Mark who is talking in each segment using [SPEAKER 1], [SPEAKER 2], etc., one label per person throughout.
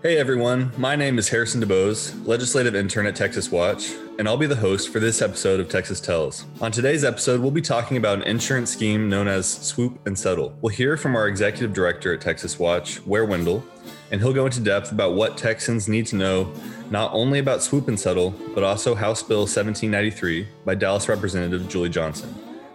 [SPEAKER 1] Hey everyone, my name is Harrison DeBose, legislative intern at Texas Watch, and I'll be the host for this episode of Texas Tells. On today's episode, we'll be talking about an insurance scheme known as Swoop and Settle. We'll hear from our executive director at Texas Watch, Ware Wendell, and he'll go into depth about what Texans need to know not only about Swoop and Settle, but also House Bill 1793 by Dallas Representative Julie Johnson,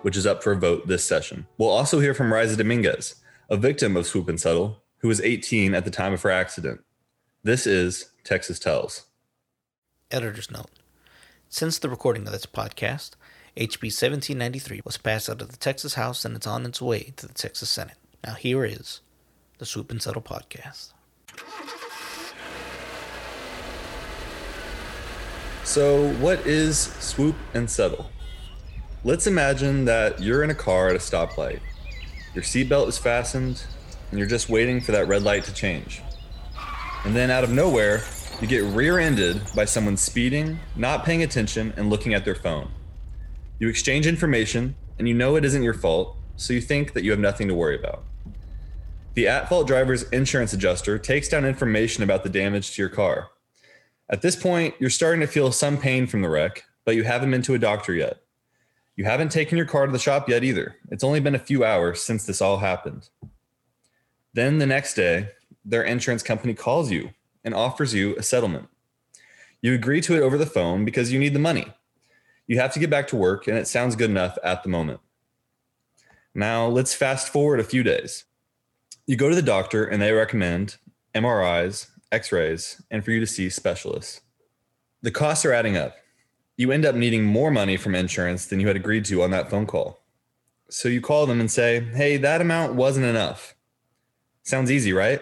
[SPEAKER 1] which is up for a vote this session. We'll also hear from Rayza Dominguez, a victim of Swoop and Settle, who was 18 at the time of her accident. This is Texas Tells.
[SPEAKER 2] Editor's note. Since the recording of this podcast, HB 1793 was passed out of the Texas House and it's on its way to the Texas Senate. Now, here is the Swoop and Settle podcast.
[SPEAKER 1] So, what is Swoop and Settle? Let's imagine that you're in a car at a stoplight. Your seatbelt is fastened, and you're just waiting for that red light to change. And then out of nowhere, you get rear ended by someone speeding, not paying attention, and looking at their phone. You exchange information, and you know it isn't your fault, so you think that you have nothing to worry about. The at fault driver's insurance adjuster takes down information about the damage to your car. At this point, you're starting to feel some pain from the wreck, but you haven't been to a doctor yet. You haven't taken your car to the shop yet either. It's only been a few hours since this all happened. Then the next day, their insurance company calls you and offers you a settlement. You agree to it over the phone because you need the money. You have to get back to work, and it sounds good enough at the moment. Now, let's fast forward a few days. You go to the doctor, and they recommend MRIs, x rays, and for you to see specialists. The costs are adding up. You end up needing more money from insurance than you had agreed to on that phone call. So you call them and say, hey, that amount wasn't enough. Sounds easy, right?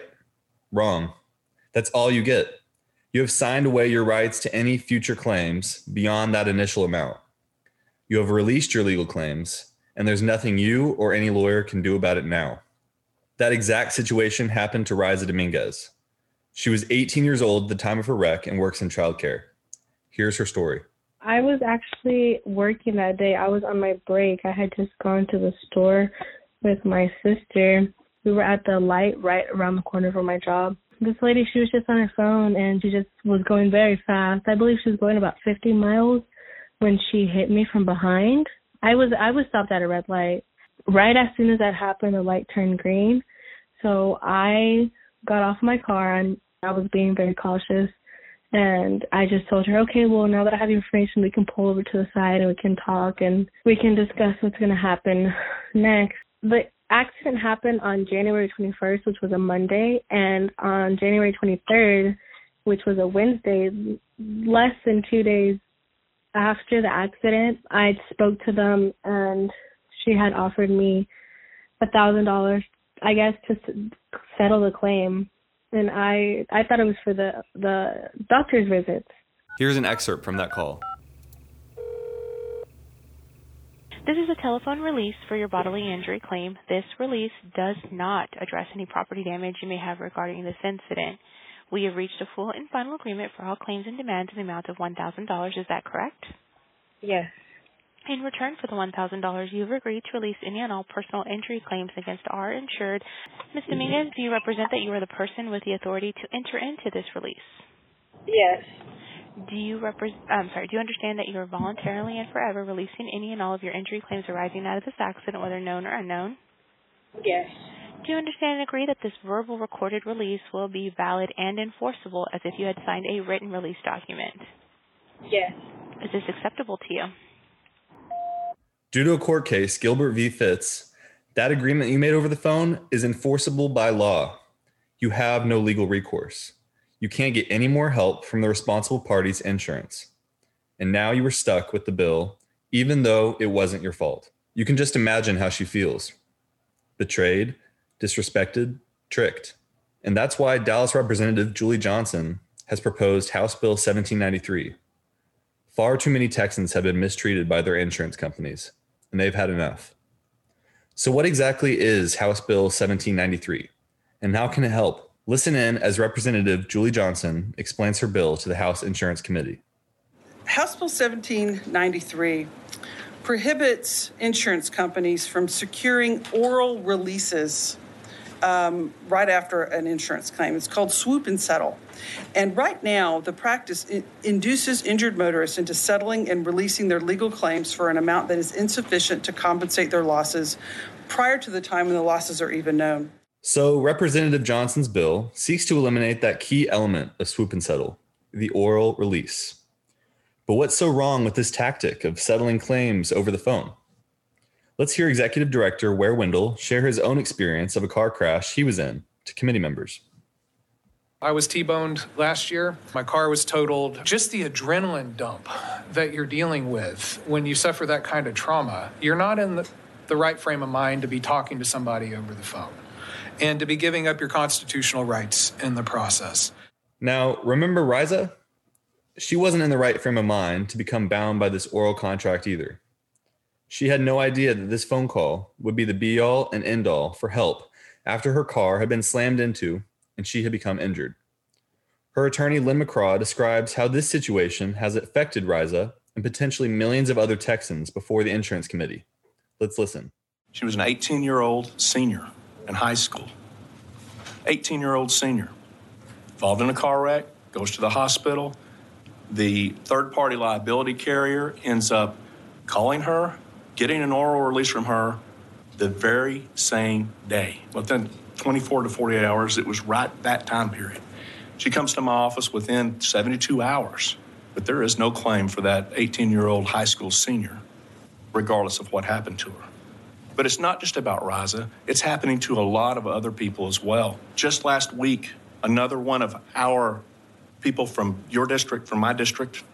[SPEAKER 1] Wrong. That's all you get. You have signed away your rights to any future claims beyond that initial amount. You have released your legal claims, and there's nothing you or any lawyer can do about it now. That exact situation happened to Rayza Dominguez. She was 18 years old at the time of her wreck and works in childcare. Here's her story.
[SPEAKER 3] I was actually working that day. I was on my break. I had just gone to the store with my sister we were at the light right around the corner from my job. This lady, she was just on her phone and she just was going very fast. I believe she was going about 50 miles when she hit me from behind. I was I was stopped at a red light. Right as soon as that happened, the light turned green. So I got off my car and I was being very cautious. And I just told her, okay, well, now that I have information, we can pull over to the side and we can talk and we can discuss what's going to happen next. But accident happened on January 21st, which was a Monday, and on January 23rd, which was a Wednesday, less than two days after the accident, I spoke to them and she had offered me a thousand dollars, I guess, to settle the claim. And I, I thought it was for the the doctor's visits.
[SPEAKER 1] Here's an excerpt from that call.
[SPEAKER 4] This is a telephone release for your bodily injury claim. This release does not address any property damage you may have regarding this incident. We have reached a full and final agreement for all claims and demands in the amount of $1,000. Is that correct?
[SPEAKER 3] Yes.
[SPEAKER 4] In return for the $1,000, you have agreed to release any and all personal injury claims against our insured. Ms. Dominguez, do you represent that you are the person with the authority to enter into this release?
[SPEAKER 3] Yes.
[SPEAKER 4] Do you represent? I'm sorry. Do you understand that you are voluntarily and forever releasing any and all of your injury claims arising out of this accident, whether known or unknown?
[SPEAKER 3] Yes.
[SPEAKER 4] Do you understand and agree that this verbal recorded release will be valid and enforceable as if you had signed a written release document?
[SPEAKER 3] Yes.
[SPEAKER 4] Is this acceptable to you?
[SPEAKER 1] Due to a court case, Gilbert v. Fitts, that agreement you made over the phone is enforceable by law. You have no legal recourse. You can't get any more help from the responsible party's insurance. And now you are stuck with the bill, even though it wasn't your fault. You can just imagine how she feels betrayed, disrespected, tricked. And that's why Dallas Representative Julie Johnson has proposed House Bill 1793. Far too many Texans have been mistreated by their insurance companies, and they've had enough. So, what exactly is House Bill 1793, and how can it help Listen in as Representative Julie Johnson explains her bill to the House Insurance Committee.
[SPEAKER 5] House Bill 1793 prohibits insurance companies from securing oral releases um, right after an insurance claim. It's called swoop and settle. And right now, the practice induces injured motorists into settling and releasing their legal claims for an amount that is insufficient to compensate their losses prior to the time when the losses are even known.
[SPEAKER 1] So, Representative Johnson's bill seeks to eliminate that key element of swoop and settle the oral release. But what's so wrong with this tactic of settling claims over the phone? Let's hear Executive Director Ware Wendell share his own experience of a car crash he was in to committee members.
[SPEAKER 6] I was T boned last year. My car was totaled. Just the adrenaline dump that you're dealing with when you suffer that kind of trauma, you're not in the, the right frame of mind to be talking to somebody over the phone and to be giving up your constitutional rights in the process.
[SPEAKER 1] Now, remember Rayza? She wasn't in the right frame of mind to become bound by this oral contract either. She had no idea that this phone call would be the be all and end all for help after her car had been slammed into and she had become injured. Her attorney, Lynn McCraw, describes how this situation has affected Rayza and potentially millions of other Texans before the insurance committee. Let's listen.
[SPEAKER 7] She was an 18 year old senior in high school. 18 year old senior. Involved in a car wreck, goes to the hospital. The third party liability carrier ends up calling her getting an oral release from her the very same day. Within 24 to 48 hours, it was right that time period. She comes to my office within 72 hours, but there is no claim for that 18 year old high school senior, regardless of what happened to her. But it's not just about Rayza, it's happening to a lot of other people as well. Just last week, another one of our people from your district, from my district,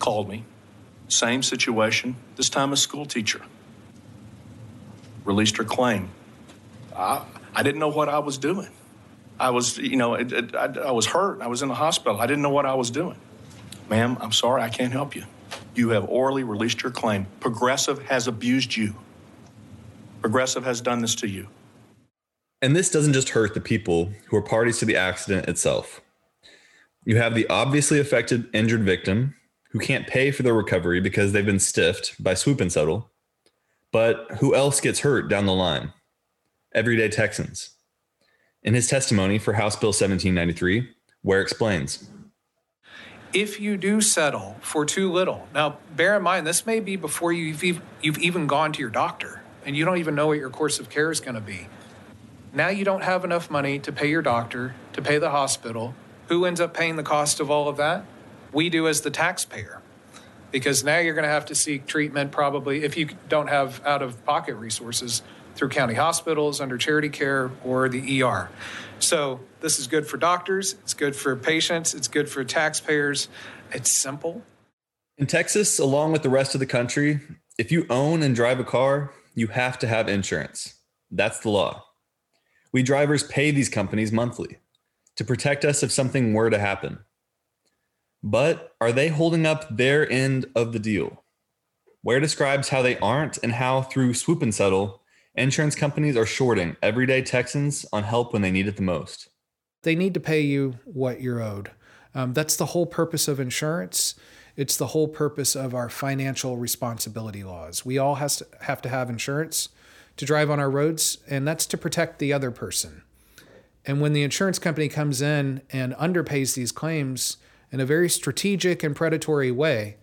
[SPEAKER 7] called me same situation, this time a school teacher. Released her claim. I, I didn't know what I was doing. I was, you know, it, it, I, I was hurt. I was in the hospital. I didn't know what I was doing. Ma'am, I'm sorry, I can't help you. You have orally released your claim. Progressive has abused you. Progressive has done this to you.
[SPEAKER 1] And this doesn't just hurt the people who are parties to the accident itself. You have the obviously affected injured victim who can't pay for their recovery because they've been stiffed by swoop and settle. But who else gets hurt down the line? Everyday Texans. In his testimony for House Bill 1793, Ware explains
[SPEAKER 6] If you do settle for too little, now bear in mind, this may be before you've, you've even gone to your doctor and you don't even know what your course of care is going to be. Now you don't have enough money to pay your doctor, to pay the hospital. Who ends up paying the cost of all of that? we do as the taxpayer. Because now you're going to have to seek treatment probably if you don't have out of pocket resources through county hospitals, under charity care, or the ER. So this is good for doctors, it's good for patients, it's good for taxpayers. It's simple.
[SPEAKER 1] In Texas, along with the rest of the country, if you own and drive a car, you have to have insurance. That's the law. We drivers pay these companies monthly to protect us if something were to happen. But are they holding up their end of the deal? Ware describes how they aren't and how, through swoop and settle, insurance companies are shorting everyday Texans on help when they need it the most.
[SPEAKER 8] They need to pay you what you're owed. Um, that's the whole purpose of insurance. It's the whole purpose of our financial responsibility laws. We all has to have to have insurance to drive on our roads, and that's to protect the other person. And when the insurance company comes in and underpays these claims, in a very strategic and predatory way,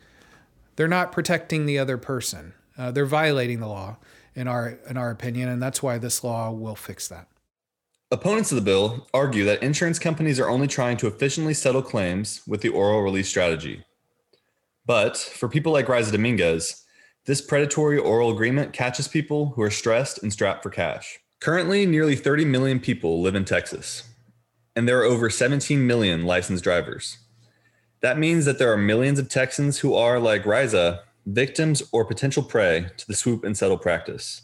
[SPEAKER 8] they're not protecting the other person. Uh, they're violating the law, in our in our opinion, and that's why this law will fix that.
[SPEAKER 1] Opponents of the bill argue that insurance companies are only trying to efficiently settle claims with the oral release strategy. But for people like Rayza Dominguez, this predatory oral agreement catches people who are stressed and strapped for cash. Currently, nearly 30 million people live in Texas, and there are over 17 million licensed drivers. That means that there are millions of Texans who are, like Rayza, victims or potential prey to the swoop and settle practice.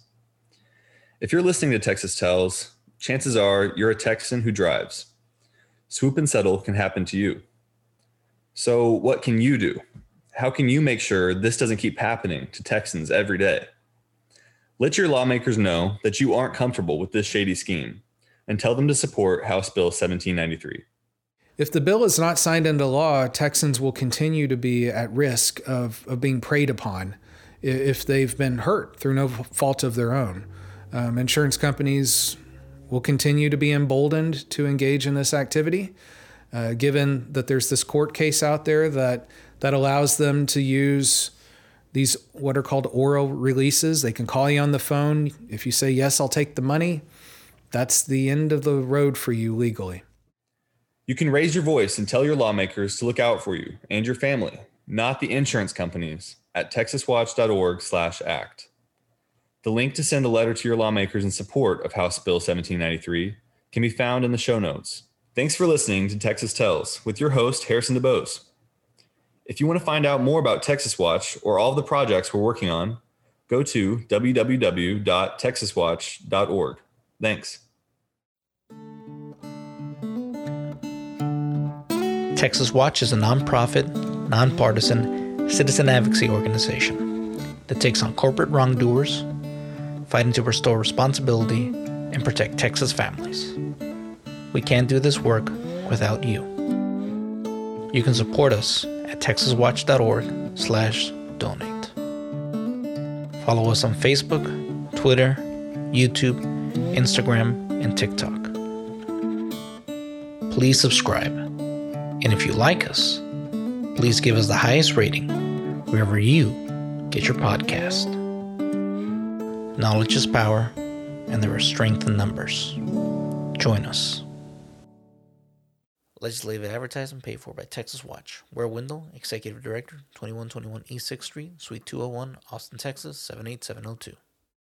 [SPEAKER 1] If you're listening to Texas Tells, chances are you're a Texan who drives. Swoop and settle can happen to you. So, what can you do? How can you make sure this doesn't keep happening to Texans every day? Let your lawmakers know that you aren't comfortable with this shady scheme and tell them to support House Bill 1793.
[SPEAKER 8] If the bill is not signed into law, Texans will continue to be at risk of, of being preyed upon if they've been hurt through no fault of their own. Um, insurance companies will continue to be emboldened to engage in this activity, uh, given that there's this court case out there that that allows them to use these what are called oral releases. They can call you on the phone. If you say yes, I'll take the money. That's the end of the road for you legally.
[SPEAKER 1] You can raise your voice and tell your lawmakers to look out for you and your family, not the insurance companies, at texaswatch.org/act. The link to send a letter to your lawmakers in support of House Bill 1793 can be found in the show notes. Thanks for listening to Texas Tells with your host, Harrison DeBose. If you want to find out more about Texas Watch or all the projects we're working on, go to www.texaswatch.org. Thanks.
[SPEAKER 2] Texas Watch is a nonprofit, nonpartisan citizen advocacy organization that takes on corporate wrongdoers fighting to restore responsibility and protect Texas families. We can't do this work without you. You can support us at texaswatch.org slash donate. Follow us on Facebook, Twitter, YouTube, Instagram, and TikTok. Please subscribe. And if you like us, please give us the highest rating wherever you get your podcast. Knowledge is power, and there is strength in numbers. Join us. Legislative advertising paid for by Texas Watch. Ware Wendell, Executive Director, 2121 East 6th Street, Suite 201, Austin, Texas 78702.